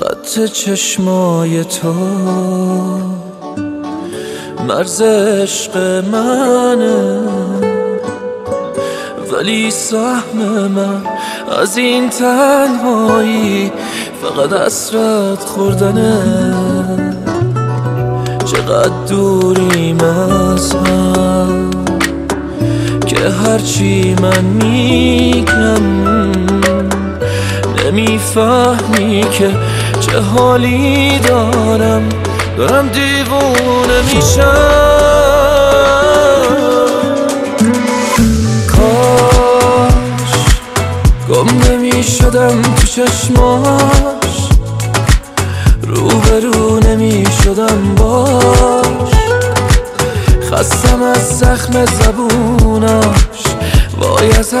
وسط چشمای تو. مرز عشق منه. ولی سهم من از این تنهایی فقط اسرت خوردنه. چقدر دوریم از هم که هرچی من میگم نمی‌فهمی که چه حالی دارم؟ دارم دیوونه میشم. کاش گم نمی‌شدم تو چشماش. روبرو نمی‌شدم باش. خستم از زخم زبوناش. وای از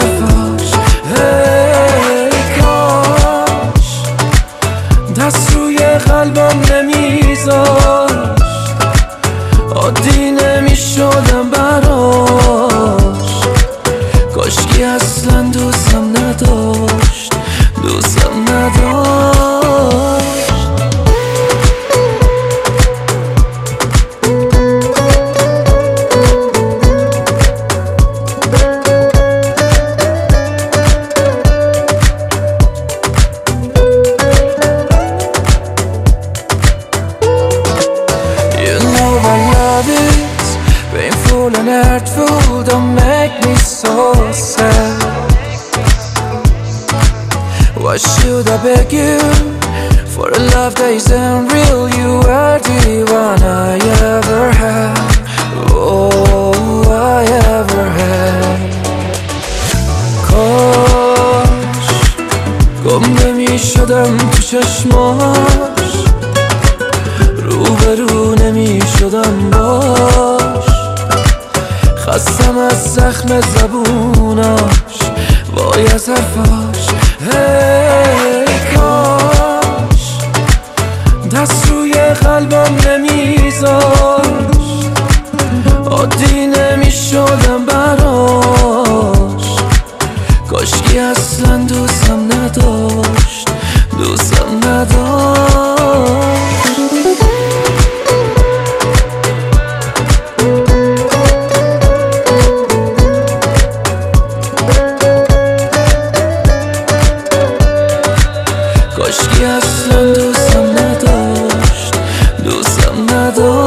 sad. Why should I beg you for a love that isn't real? You are the one I ever had. Oh, I ever had. کاش گم نمی شدم تو چشماش روبرو نمی شدم باش خستم از زخم وای از حرفاش. هی کاش دست روی قلبم نمیذاشت عادی نمی‌شدم براش. کاشکی اصلا دوستم نداشت دوستم نداشت. 走。